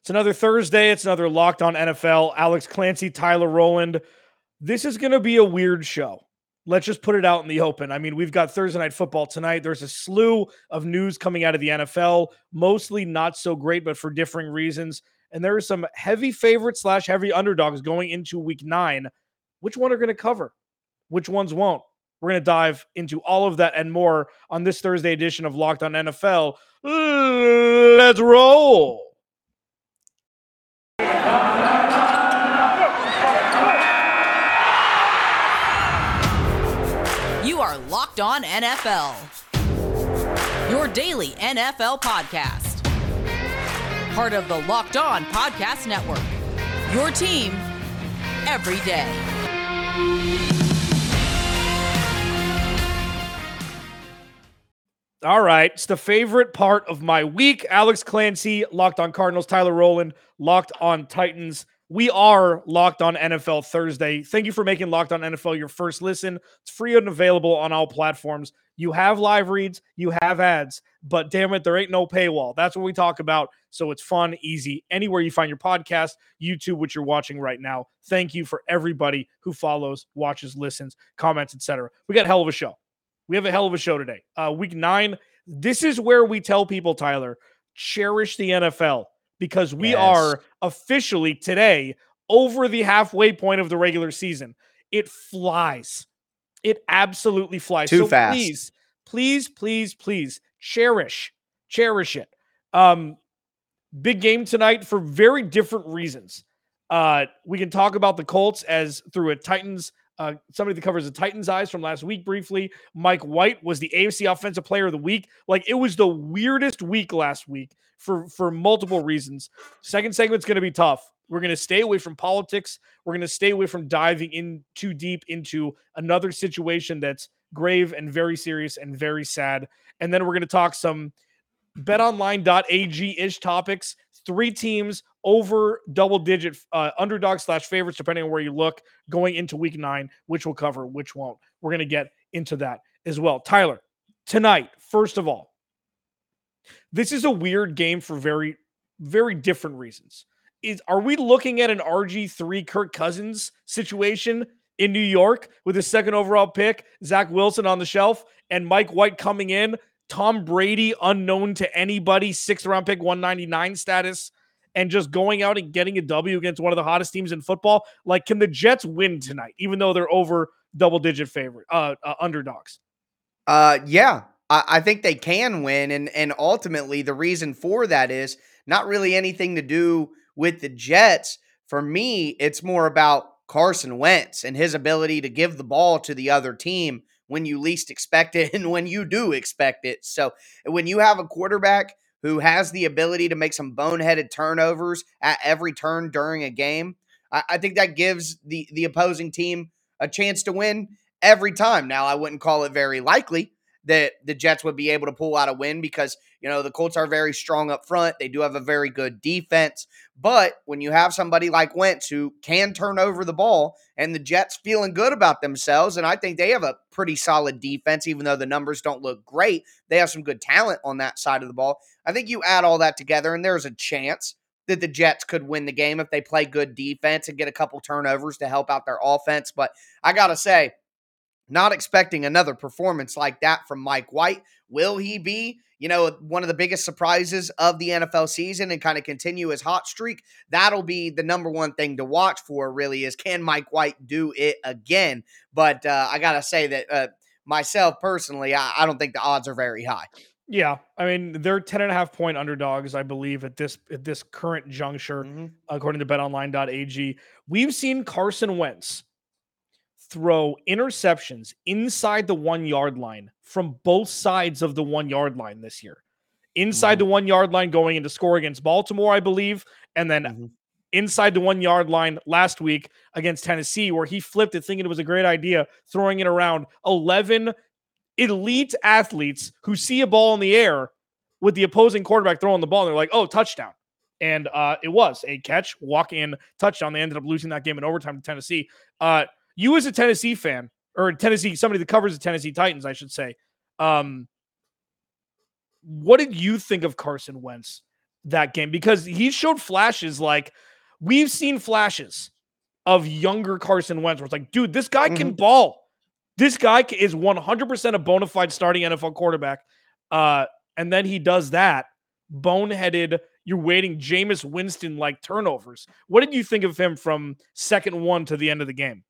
It's another Thursday. It's another Locked On NFL. Alex Clancy, Tyler Rowland. This is going to be a weird show. Let's just put it out in the open. I mean, we've got Thursday night football tonight. There's a slew of news coming out of the NFL, mostly not so great, but for differing reasons. And there are some heavy favorites slash heavy underdogs going into week nine. Which one are going to cover? Which ones won't? We're going to dive into all of that and more on this Thursday edition of Locked On NFL. Let's roll. You are Locked On NFL, your daily NFL podcast. Part of the Locked On Podcast Network, your team every day. All right. It's the favorite part of my week. Alex Clancy, locked on Cardinals. Tyler Rowland, locked on Titans. We are locked on NFL Thursday. Thank you for making Locked on NFL your first listen. It's free and available on all platforms. You have live reads, you have ads, but damn it, there ain't no paywall. That's what we talk about. So it's fun, easy, anywhere you find your podcast, YouTube, which you're watching right now. Thank you for everybody who follows, watches, listens, comments, etc. We got hell of a show. We have a hell of a show today. Uh, week nine. This is where we tell people, Tyler, cherish the NFL because we Yes. are officially today over the halfway point of the regular season. It flies. It absolutely flies. Too so fast. Please, please, please, please cherish, cherish it. Um, big game tonight for very different reasons. Uh, we can talk about the Colts as through a Titans. Uh, somebody that covers the Titans' eyes from last week briefly. Mike White was the AFC Offensive Player of the Week. Like it was the weirdest week last week for for multiple reasons. Second segment's going to be tough. We're going to stay away from politics. We're going to stay away from diving in too deep into another situation that's grave and very serious and very sad. And then we're going to talk some betonline.ag ish topics. Three teams over double digit uh, underdog slash favorites, depending on where you look, going into week nine, which will cover, which won't. We're going to get into that as well. Tyler, tonight, first of all, this is a weird game for very, very different reasons. Is are we looking at an RG3 Kirk Cousins situation in New York with his second overall pick, Zach Wilson on the shelf, and Mike White coming in, Tom Brady unknown to anybody, sixth round pick, 199 status, and just going out and getting a W against one of the hottest teams in football? Like, can the Jets win tonight, even though they're over double digit favorite, uh, uh underdogs? Uh, yeah, I, I think they can win, and and ultimately the reason for that is not really anything to do with the Jets. For me, it's more about Carson Wentz and his ability to give the ball to the other team when you least expect it and when you do expect it. So when you have a quarterback who has the ability to make some boneheaded turnovers at every turn during a game, I, I think that gives the the opposing team a chance to win every time. Now, I wouldn't call it very likely that the Jets would be able to pull out a win because, you know, the Colts are very strong up front. They do have a very good defense. But when you have somebody like Wentz who can turn over the ball and the Jets feeling good about themselves, and I think they have a pretty solid defense, even though the numbers don't look great, they have some good talent on that side of the ball. I think you add all that together, and there's a chance that the Jets could win the game if they play good defense and get a couple turnovers to help out their offense. But I got to say, not expecting another performance like that from Mike White. Will he be, you know, one of the biggest surprises of the NFL season and kind of continue his hot streak? That'll be the number one thing to watch for, really, is can Mike White do it again? But uh, I got to say that uh, myself personally, I, I don't think the odds are very high. Yeah, I mean they're 10 and a half point underdogs, I believe, at this at this current juncture, Mhm. according to betonline.ag. We've seen Carson Wentz throw interceptions inside the one yard line from both sides of the one yard line this year. Inside Mhm. the one yard line going into score against Baltimore, I believe, and then Mhm. inside the one yard line last week against Tennessee, where he flipped it thinking it was a great idea, throwing it around 11 elite athletes who see a ball in the air with the opposing quarterback throwing the ball. And they're like, oh, touchdown. And uh, it was a catch, walk in touchdown. They ended up losing that game in overtime to Tennessee. Uh, you, as a Tennessee fan, or Tennessee, somebody that covers the Tennessee Titans, I should say, um, what did you think of Carson Wentz that game because he showed flashes like we've seen flashes of younger Carson Wentz where it's like, dude, this guy can ball. This guy is 100% a bona fide starting NFL quarterback. Uh, and then he does that boneheaded, you're waiting Jameis Winston like turnovers. What did you think of him from second one to the end of the game?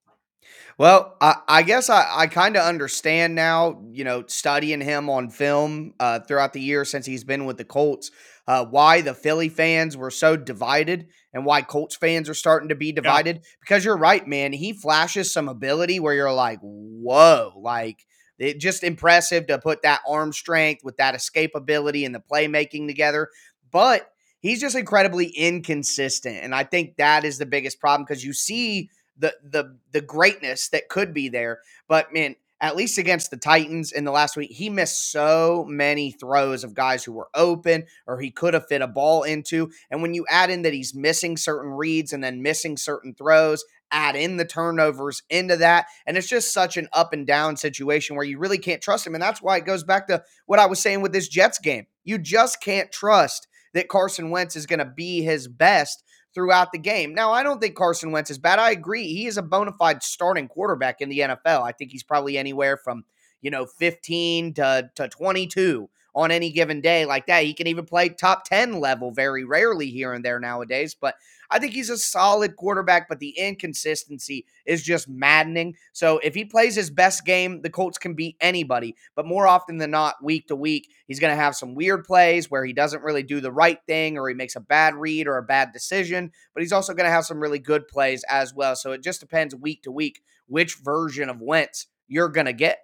Well, I, I guess I, I kind of understand now, you know, studying him on film uh, throughout the year since he's been with the Colts, uh, why the Philly fans were so divided and why Colts fans are starting to be divided. Because you're right, man. He flashes some ability where you're like, whoa, like it just impressive to put that arm strength with that escapability and the playmaking together. But he's just incredibly inconsistent. And I think that is the biggest problem because you see the the the greatness that could be there. But man, at least against the Titans in the last week, he missed so many throws of guys who were open or he could have fit a ball into. And when you add in that he's missing certain reads and then missing certain throws, add in the turnovers into that. And it's just such an up and down situation where you really can't trust him. And that's why it goes back to what I was saying with this Jets game. You just can't trust that Carson Wentz is going to be his best throughout the game. Now, I don't think Carson Wentz is bad. I agree. He is a bona fide starting quarterback in the NFL. I think he's probably anywhere from, you know, 15 to, to 22 on any given day like that. He can even play top 10 level very rarely here and there nowadays. But I think he's a solid quarterback, but the inconsistency is just maddening. So if he plays his best game, the Colts can beat anybody. But more often than not, week to week, he's going to have some weird plays where he doesn't really do the right thing or he makes a bad read or a bad decision. But he's also going to have some really good plays as well. So it just depends week to week which version of Wentz you're going to get.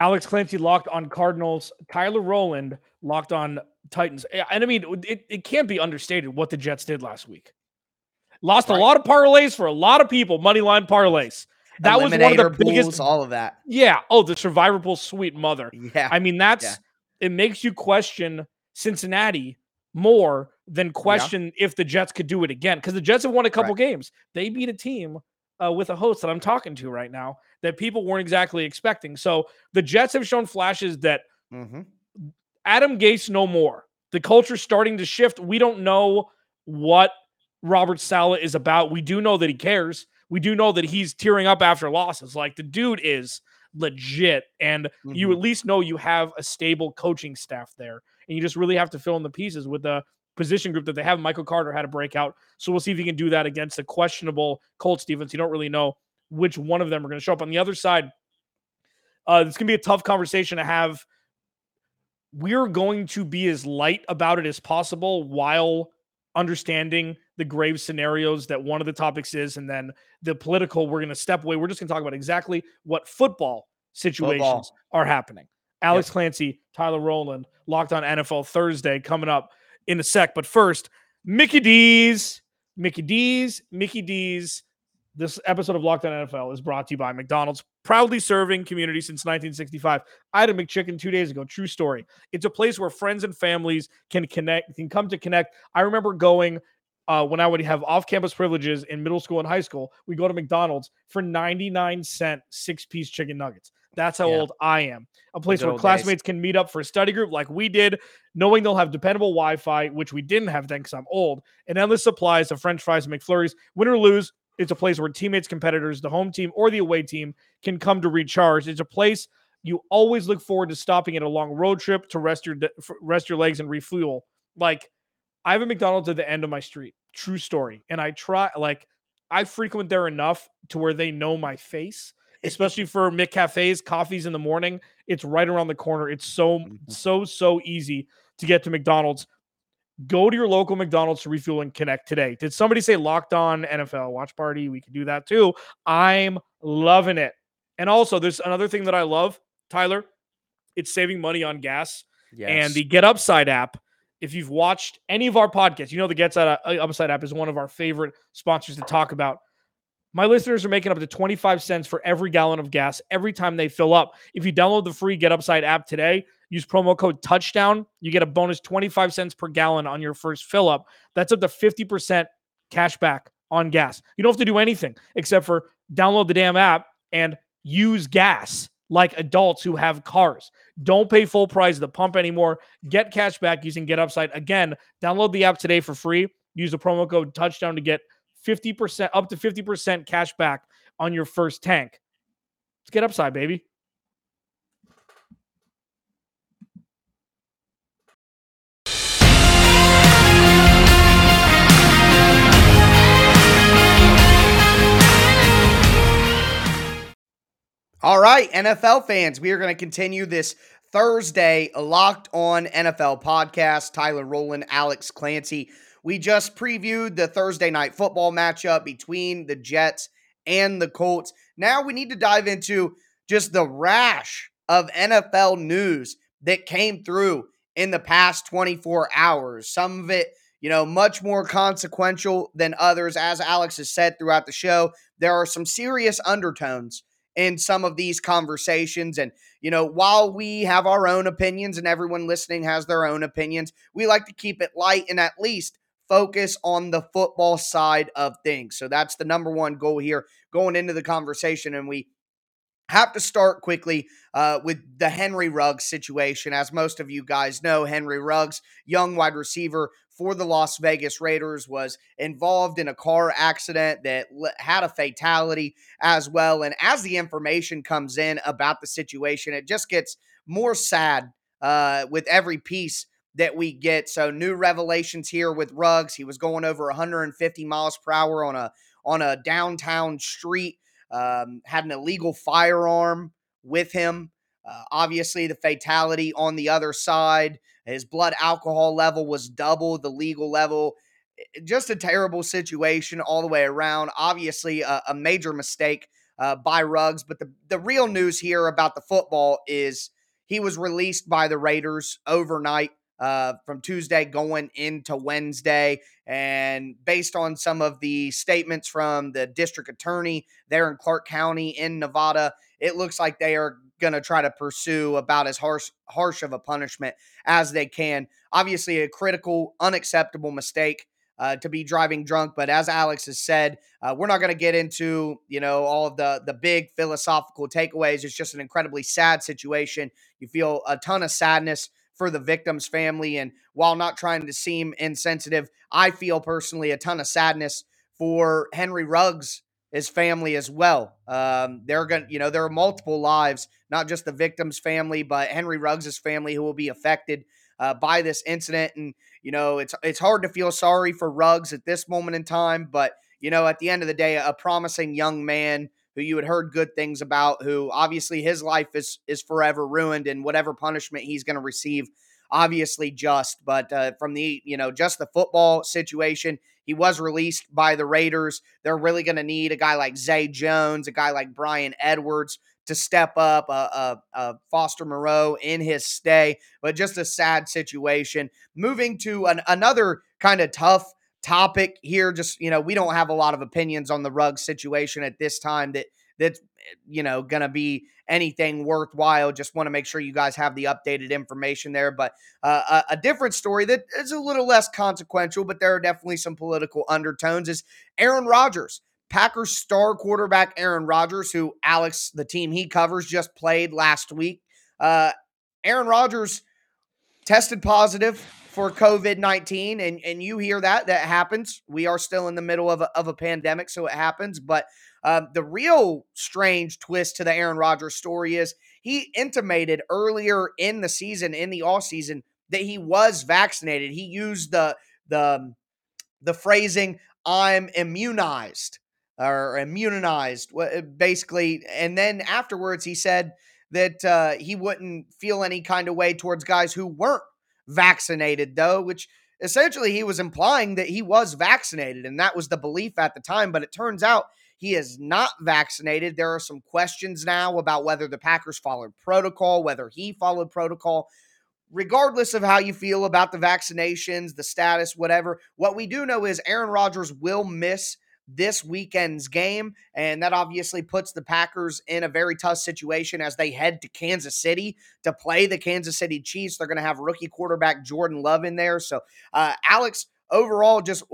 Alex Clancy locked on Cardinals. Tyler Rowland locked on Titans. And I mean, it, it can't be understated what the Jets did last week. Lost right. a lot of parlays for a lot of people, money line parlays. That was one of the pools, biggest. All of that. Yeah. Oh, the survivor pool, sweet mother. Yeah. I mean, that's yeah. it makes you question Cincinnati more than question yeah. if the Jets could do it again because the Jets have won a couple right. games. They beat a team uh, with a host that I'm talking to right now that people weren't exactly expecting. So the Jets have shown flashes that mm-hmm. Adam Gase no more. The culture's starting to shift. We don't know what Robert Saleh is about. We do know that he cares. We do know that he's tearing up after losses. Like the dude is legit. And mm-hmm. you at least know you have a stable coaching staff there. And you just really have to fill in the pieces with the position group that they have. Michael Carter had a breakout. So we'll see if he can do that against a questionable Colts defense. You don't really know which one of them are going to show up. On the other side, uh, it's going to be a tough conversation to have. We're going to be as light about it as possible while understanding the grave scenarios that one of the topics is, and then the political. We're going to step away. We're just going to talk about exactly what football situations football. are happening. Alex yep. Clancy, Tyler Rowland, locked on NFL Thursday coming up in a sec. But first, Mickey D's, Mickey D's, Mickey D's. This episode of Locked On NFL is brought to you by McDonald's, proudly serving community since 1965. I had a McChicken two days ago. True story. It's a place where friends and families can connect, can come to connect. I remember going uh, when I would have off-campus privileges in middle school and high school. We go to McDonald's for 99 cent six-piece chicken nuggets. That's how yeah. old I am. A place where classmates days. can meet up for a study group like we did, knowing they'll have dependable Wi Fi, which we didn't have then because I'm old, and endless supplies of French fries and McFlurries. Win or lose, it's a place where teammates, competitors, the home team, or the away team can come to recharge. It's a place you always look forward to stopping at a long road trip to rest your rest your legs and refuel. Like I have a McDonald's at the end of my street. True story. And I try like I frequent there enough to where they know my face especially for McCafe's coffees in the morning. It's right around the corner. It's so, mm-hmm. so, so easy to get to McDonald's. Go to your local McDonald's to refuel and connect today. Did somebody say locked on NFL watch party? We can do that too. I'm loving it. And also, there's another thing that I love, Tyler. It's saving money on gas. Yes. And the Get Upside app. If you've watched any of our podcasts, you know the Get Upside app is one of our favorite sponsors to talk about. My listeners are making up to 25 cents for every gallon of gas every time they fill up. If you download the free Get Upside app today, use promo code touchdown, you get a bonus 25 cents per gallon on your first fill up. That's up to 50% cash back on gas. You don't have to do anything except for download the damn app and use gas like adults who have cars. Don't pay full price at the pump anymore. Get cash back using Get Upside. Again, download the app today for free. Use the promo code touchdown to get 50% up to 50% cash back on your first tank. Let's get upside, baby. All right, NFL fans, we are going to continue this Thursday Locked On NFL podcast. Tyler Rowland, Alex Clancy. We just previewed the Thursday night football matchup between the Jets and the Colts. Now we need to dive into just the rash of NFL news that came through in the past 24 hours. Some of it, you know, much more consequential than others. As Alex has said throughout the show, there are some serious undertones in some of these conversations. And, you know, while we have our own opinions and everyone listening has their own opinions, we like to keep it light and at least focus on the football side of things. So that's the number one goal here going into the conversation. And we have to start quickly uh, with the Henry Ruggs situation. As most of you guys know, Henry Ruggs, young wide receiver for the Las Vegas Raiders, was involved in a car accident that had a fatality as well. And as the information comes in about the situation, it just gets more sad uh, with every piece that we get. So new revelations here with Ruggs. He was going over 150 miles per hour on a on a downtown street. Um, had an illegal firearm with him. Uh, obviously, the fatality on the other side. His blood alcohol level was double the legal level. Just a terrible situation all the way around. Obviously, a, a major mistake uh, by Ruggs. But the, the real news here about the football is he was released by the Raiders overnight uh, from Tuesday going into Wednesday. And based on some of the statements from the district attorney there in Clark County in Nevada, it looks like they are going to try to pursue about as harsh harsh of a punishment as they can. Obviously, a critical, unacceptable mistake. Uh, to be driving drunk, but as Alex has said, uh, we're not going to get into you know all of the the big philosophical takeaways. It's just an incredibly sad situation. You feel a ton of sadness for the victim's family. And while not trying to seem insensitive, I feel personally a ton of sadness for Henry Ruggs, his family as well. Um, they're going you know, there are multiple lives, not just the victim's family, but Henry Ruggs' family who will be affected uh, by this incident. And, you know, it's, it's hard to feel sorry for Ruggs at this moment in time, but, you know, at the end of the day, a promising young man who you had heard good things about, who obviously his life is is forever ruined, and whatever punishment he's going to receive, obviously just. But uh, from the you know just the football situation, he was released by the Raiders. They're really going to need a guy like Zay Jones, a guy like Bryan Edwards to step up, a uh, uh, uh, Foster Moreau in his stay, but just a sad situation. Moving to an, another kind of tough topic here. Just, you know, we don't have a lot of opinions on the Ruggs situation at this time that that's you know gonna be anything worthwhile. Just want to make sure you guys have the updated information there. But uh, a, a, different story that is a little less consequential but there are definitely some political undertones is aaron rodgers. Packers star quarterback aaron rodgers who alex the team he covers just played last week. Uh, aaron rodgers tested positive for COVID 19. And, and you hear that, that happens. We are still in the middle of a, of a pandemic, so it happens. But um, the real strange twist to the Aaron Rodgers story is he intimated earlier in the season, in the off season, that he was vaccinated. He used the, the, the phrasing, I'm immunized or immunized, basically. And then afterwards, he said that uh, he wouldn't feel any kind of way towards guys who weren't vaccinated, though, which essentially he was implying that he was vaccinated, and that was the belief at the time. But it turns out he is not vaccinated. There are some questions now about whether the Packers followed protocol, whether he followed protocol. Regardless of how you feel about the vaccinations, the status, whatever, what we do know is Aaron Rodgers will miss this weekend's game. And that obviously puts the Packers in a very tough situation as they head to Kansas City to play the Kansas City Chiefs. They're going to have rookie quarterback Jordan Love in there. So, uh, Alex, overall, just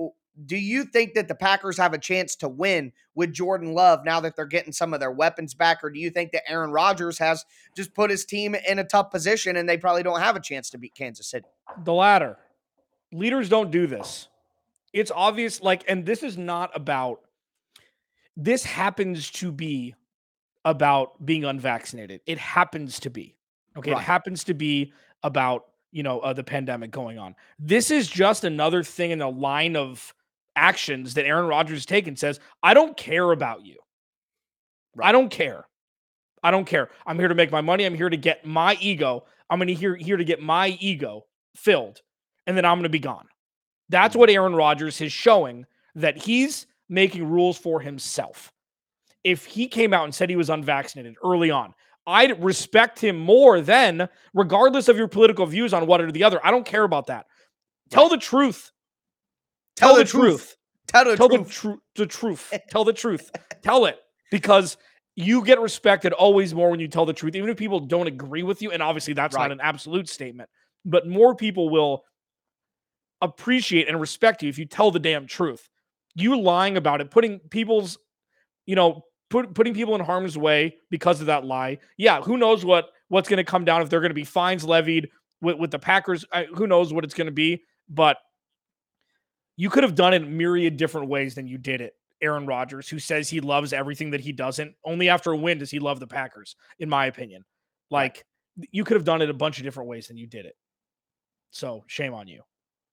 do you think that the Packers have a chance to win with Jordan Love now that they're getting some of their weapons back? Or do you think that Aaron Rodgers has just put his team in a tough position and they probably don't have a chance to beat Kansas City? The latter. Leaders don't do this. It's obvious, like, and this is not about, this happens to be about being unvaccinated. It happens to be. Okay. Right. It happens to be about, you know, uh, the pandemic going on. This is just another thing in a line of actions that Aaron Rodgers has taken says, I don't care about you. I don't care. I don't care. I'm here to make my money. I'm here to get my ego. I'm going to here here to get my ego filled, and then I'm going to be gone. That's what Aaron Rodgers is showing that he's making rules for himself. If he came out and said he was unvaccinated early on, I'd respect him more then, regardless of your political views on one or the other. I don't care about that. Tell the truth. Tell, the, truth. Tell the Tell truth. the truth. The truth. Tell the truth. Tell it because you get respected always more when you tell the truth, even if people don't agree with you. And obviously, that's Right. not an absolute statement, but more people will appreciate and respect you if you tell the damn truth. You lying about it, putting people's, you know, put, putting people in harm's way because of that lie. Yeah, who knows what what's going to come down if they're going to be fines levied with, with the Packers? I, who knows what it's going to be? But you could have done it myriad different ways than you did it. Aaron Rodgers, who says he loves everything that he doesn't, only after a win does he love the Packers, in my opinion. Like you could have done it a bunch of different ways than you did it. So shame on you.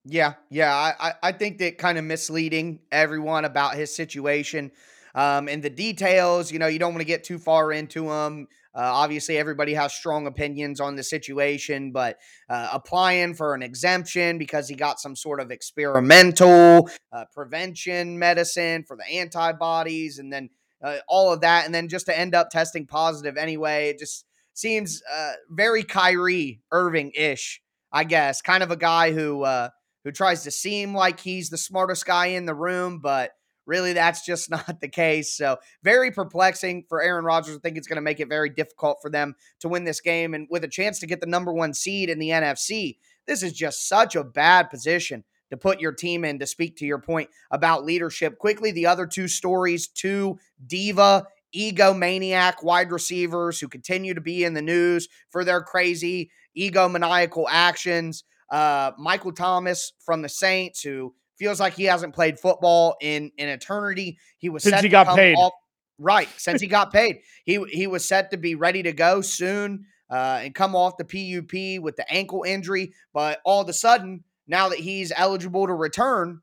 Yeah, yeah. I, I, think that kind of misleading everyone about his situation um, and the details. You know, you don't want to get too far into them. Uh, obviously, everybody has strong opinions on the situation, but uh, applying for an exemption because he got some sort of experimental uh, prevention medicine for the antibodies, and then uh, all of that, and then just to end up testing positive anyway, it just seems uh, very Kyrie Irving ish, I guess. Kind of a guy who uh, who tries to seem like he's the smartest guy in the room, but really that's just not the case. So, very perplexing for Aaron Rodgers. I think it's going to make it very difficult for them to win this game. And with a chance to get the number one seed in the NFC, this is just such a bad position to put your team in to speak to your point about leadership. Quickly, the other two stories two diva, egomaniac wide receivers who continue to be in the news for their crazy egomaniacal actions. Uh, Michael Thomas from the Saints, who feels like he hasn't played football in an eternity. He was Since set he to got come paid. off- right since he got paid. He he was set to be ready to go soon uh, and come off the PUP with the ankle injury, but all of a sudden, now that he's eligible to return,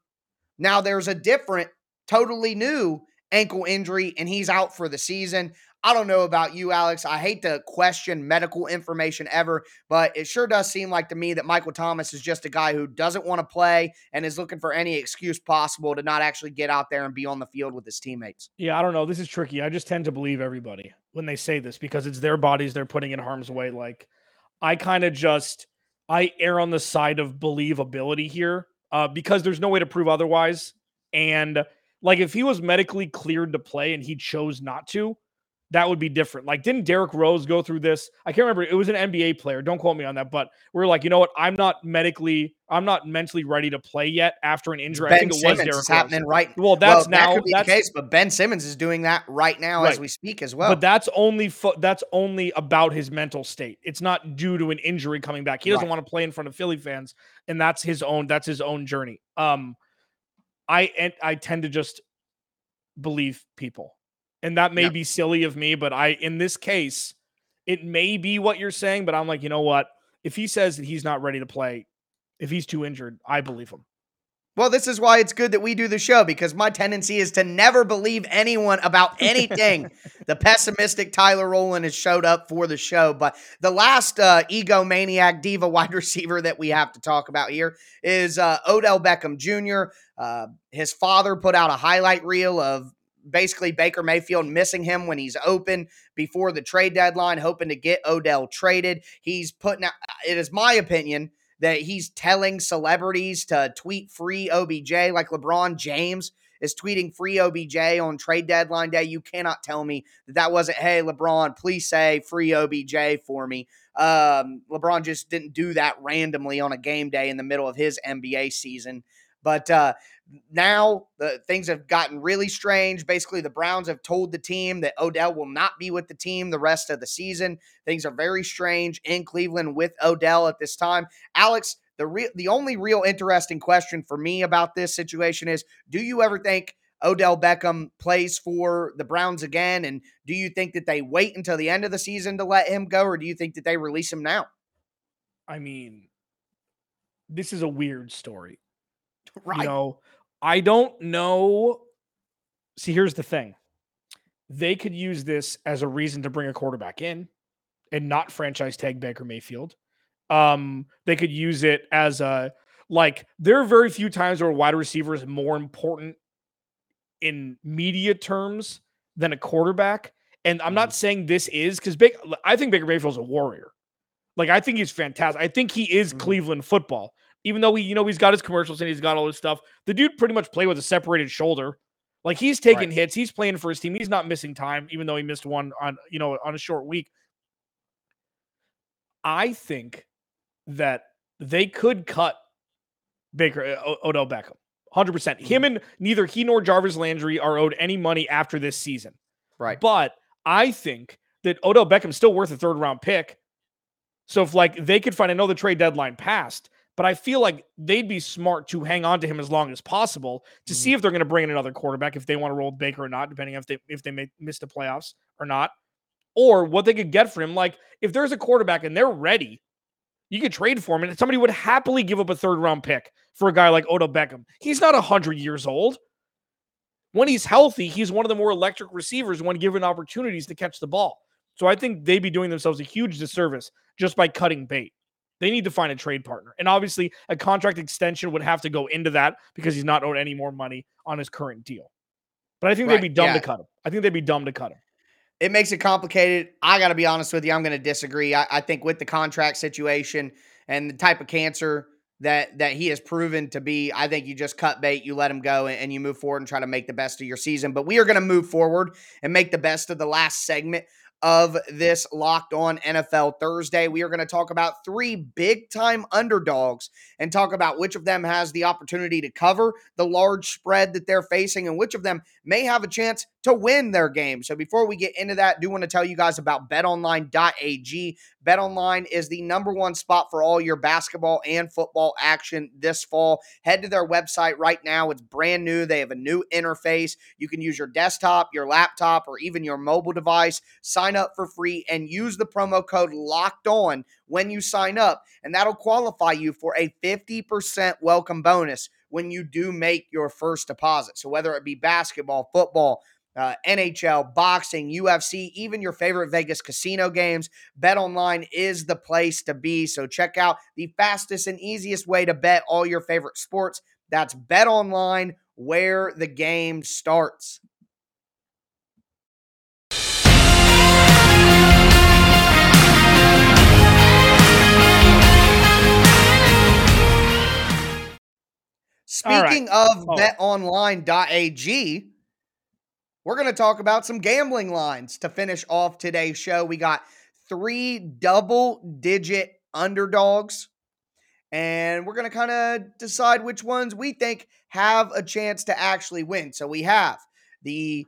now there's a different, totally new ankle injury, and he's out for the season. I don't know about you, Alex. I hate to question medical information ever, but it sure does seem like to me that Michael Thomas is just a guy who doesn't want to play and is looking for any excuse possible to not actually get out there and be on the field with his teammates. Yeah, I don't know. This is tricky. I just tend to believe everybody when they say this because it's their bodies they're putting in harm's way. Like, I kind of just I err on the side of believability here uh, because there's no way to prove otherwise. And like, if he was medically cleared to play and he chose not to, that would be different. Like, didn't Derrick Rose go through this? I can't remember. It was an NBA player. Don't quote me on that. But we're like, you know what? I'm not medically, I'm not mentally ready to play yet after an injury. I Ben think it was Simmons Derrick is Rose. happening right. Well, that's well, now that could be that's the case, but Ben Simmons is doing that right now as we speak as well. But that's only fo- that's only about his mental state. It's not due to an injury coming back. He doesn't Right. want to play in front of Philly fans, and that's his own that's his own journey. Um, I and I tend to just believe people, and that may Yeah. be silly of me, but I in this case, it may be what you're saying, but I'm like, you know what? If he says that he's not ready to play, if he's too injured, I believe him. Well, this is why it's good that we do the show because my tendency is to never believe anyone about anything. the pessimistic Tyler Rowland has showed up for the show. But the last uh, egomaniac diva wide receiver that we have to talk about here is uh, Odell Beckham Jr. Uh, his father put out a highlight reel of basically Baker Mayfield missing him when he's open before the trade deadline, hoping to get Odell traded. He's putting out, it is my opinion that he's telling celebrities to tweet free OBJ like LeBron James is tweeting free OBJ on trade deadline day. You cannot tell me that that wasn't, hey, LeBron, please say free OBJ for me. Um, LeBron just didn't do that randomly on a game day in the middle of his NBA season. But uh, now the things have gotten really strange. Basically, the Browns have told the team that Odell will not be with the team the rest of the season. Things are very strange in Cleveland with Odell at this time. Alex, the real the only real interesting question for me about this situation is do you ever think Odell Beckham plays for the Browns again? And do you think that they wait until the end of the season to let him go, or do you think that they release him now? I mean, this is a weird story. Right. You know, I don't know. See, here's the thing. They could use this as a reason to bring a quarterback in and not franchise tag Baker Mayfield. Um, they could use it as a like there are very few times where a wide receiver is more important in media terms than a quarterback. And I'm not saying this is because big I think Baker Mayfield's a warrior. Like I think he's fantastic. I think he is Mhm. Cleveland football. Even though he, you know, he's got his commercials and he's got all this stuff. The dude pretty much played with a separated shoulder. Like he's taking Right. hits. He's playing for his team. He's not missing time, even though he missed one on, you know, on a short week. I think that they could cut Baker uh, O- Odell Beckham. 100%. Him and neither he nor Jarvis Landry are owed any money after this season. Right. But I think that Odell Beckham's still worth a third round pick. So if like they could find, I know the trade deadline passed, but I feel like they'd be smart to hang on to him as long as possible to Mhm. see if they're going to bring in another quarterback if they want to roll with Baker or not, depending on if they if they may miss the playoffs or not, or what they could get for him. Like if there's a quarterback and they're ready, you could trade for him, and somebody would happily give up a third round pick for a guy like Odell Beckham. He's not hundred years old. When he's healthy, he's one of the more electric receivers when given opportunities to catch the ball. So I think they'd be doing themselves a huge disservice just by cutting bait. They need to find a trade partner. And obviously, a contract extension would have to go into that because he's not owed any more money on his current deal. But I think Right, they'd be dumb yeah. to cut him. I think they'd be dumb to cut him. it makes it complicated. I got to be honest with you. I'm going to disagree. I, I think with the contract situation and the type of cancer that that he has proven to be, I think you just cut bait, you let him go, and, and you move forward and try to make the best of your season. But we are going to move forward and make the best of the last segment of this Locked On NFL Thursday. We are going to talk about three big time underdogs and talk about which of them has the opportunity to cover the large spread that they're facing and which of them may have a chance to win their game. So before we get into that, I do want to tell you guys about betonline.ag. BetOnline is the number one spot for all your basketball and football action this fall. Head to their website right now. It's brand new. They have a new interface. You can use your desktop, your laptop, or even your mobile device. Sign up for free and use the promo code locked on when you sign up, and that'll qualify you for a 50% welcome bonus when you do make your first deposit. So whether it be basketball, football, uh, NHL, boxing, UFC, even your favorite Vegas casino games, BetOnline is the place to be. So check out the fastest and easiest way to bet all your favorite sports. That's BetOnline, where the game starts. All right. Speaking of Oh. betonline.ag, we're going to talk about some gambling lines to finish off today's show. We got three double digit underdogs, and we're going to kind of decide which ones we think have a chance to actually win. So we have the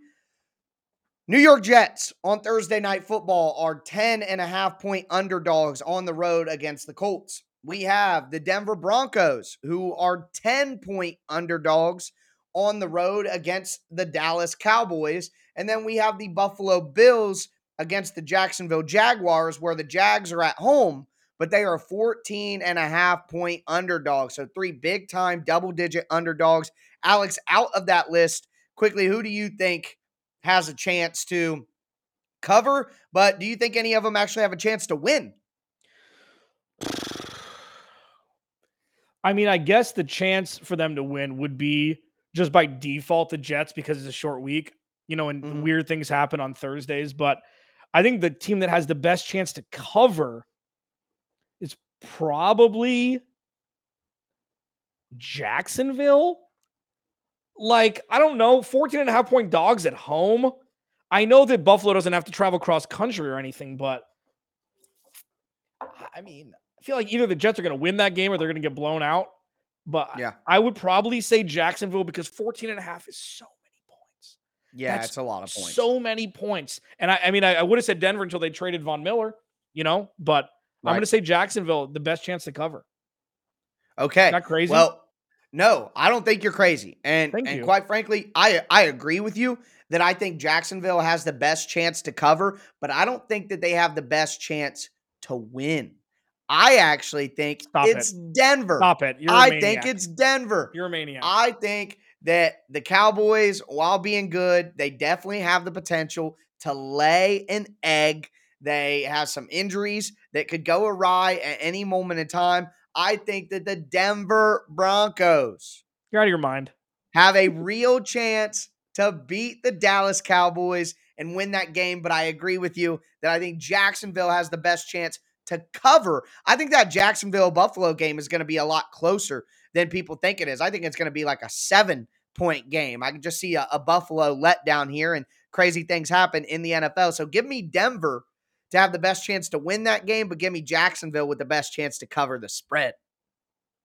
New York Jets on Thursday Night Football are 10 and a half point underdogs on the road against the Colts. We have the Denver Broncos, who are 10 point underdogs on the road against the Dallas Cowboys. And then we have the Buffalo Bills against the Jacksonville Jaguars, where the Jags are at home, but they are 14 and a half point underdogs. So three big time double digit underdogs. Alex, out of that list, quickly, who do you think has a chance to cover? But do you think any of them actually have a chance to win? I mean, I guess the chance for them to win would be just by default the Jets because it's a short week, you know, and Mhm. weird things happen on Thursdays. But I think the team that has the best chance to cover is probably Jacksonville. Like, I don't know, 14 and a half point dogs at home. I know that Buffalo doesn't have to travel cross country or anything, but I mean, I feel like either the Jets are going to win that game or they're going to get blown out. But Yeah. I would probably say Jacksonville because 14 and a half is so many points. Yeah, That's it's a lot of points. So many points. And I, I mean, I, I would have said Denver until they traded Von Miller, you know, but I'm going to say Jacksonville, the best chance to cover. okay. Not crazy. Well, no, I don't think you're crazy. And Thank and you. quite frankly, I I agree with you that I think Jacksonville has the best chance to cover, but I don't think that they have the best chance to win. I actually think Stop it. it's Denver. Stop it. You're a I think it's Denver. You're a maniac. I think that the Cowboys, while being good, they definitely have the potential to lay an egg. They have some injuries that could go awry at any moment in time. I think that the Denver Broncos You're out of your mind. have a real chance to beat the Dallas Cowboys and win that game. But I agree with you that I think Jacksonville has the best chance to cover. I think that Jacksonville Buffalo game is going to be a lot closer than people think it is. I think it's going to be like a seven point game. I can just see a, a Buffalo letdown here and crazy things happen in the NFL. So give me Denver to have the best chance to win that game, but give me Jacksonville with the best chance to cover the spread.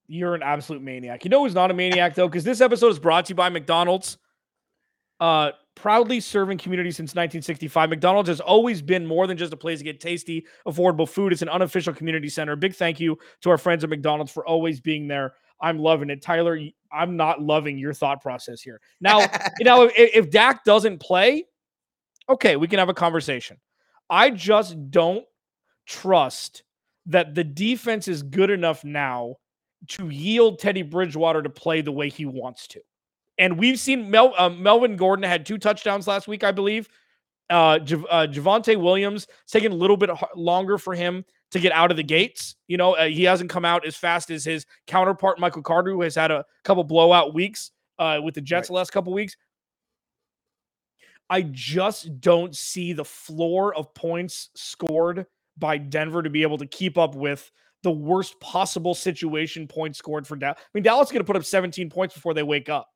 You're an absolute maniac. You know who's not a maniac though? Because this episode is brought to you by McDonald's. Uh, proudly serving community since 1965. McDonald's has always been more than just a place to get tasty, affordable food. It's an unofficial community center. A big thank you to our friends at McDonald's for always being there. I'm loving it, Tyler. I'm not loving your thought process here. Now, you know, if, if Dak doesn't play, okay, we can have a conversation. I just don't trust that the defense is good enough now to yield Teddy Bridgewater to play the way he wants to. And we've seen Mel, uh, Melvin Gordon had two touchdowns last week, I believe. Uh, Jav- uh, Javonte Williams it's taking a little bit longer for him to get out of the gates. You know, uh, he hasn't come out as fast as his counterpart Michael Carter, who has had a couple blowout weeks uh, with the Jets the last couple weeks. I just don't see the floor of points scored by Denver to be able to keep up with the worst possible situation points scored for Dallas. I mean, Dallas is going to put up 17 points before they wake up.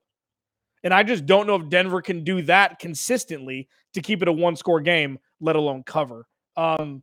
And I just don't know if Denver can do that consistently to keep it a one score game, let alone cover. Um,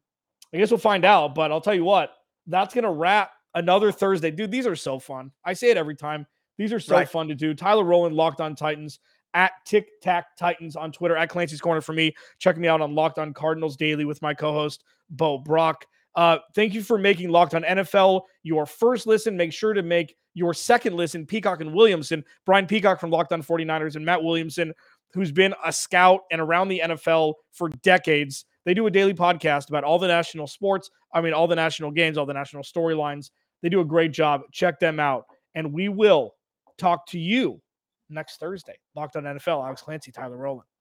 I guess we'll find out, but I'll tell you what, that's going to wrap another Thursday. Dude, these are so fun. I say it every time. These are so Right. fun to do. Tyler Rowland, Locked on Titans, at Tic Tac Titans on Twitter, at Clancy's Corner for me. Check me out on Locked on Cardinals Daily with my co host, Bo Brock. Uh, thank you for making Locked on NFL your first listen. Make sure to make your second listen, Peacock and Williamson. Brian Peacock from Locked on 49ers and Matt Williamson, who's been a scout and around the NFL for decades. They do a daily podcast about all the national sports. I mean, all the national games, all the national storylines. They do a great job. Check them out. And we will talk to you next Thursday. Locked on NFL, Alex Clancy, Tyler Rowland.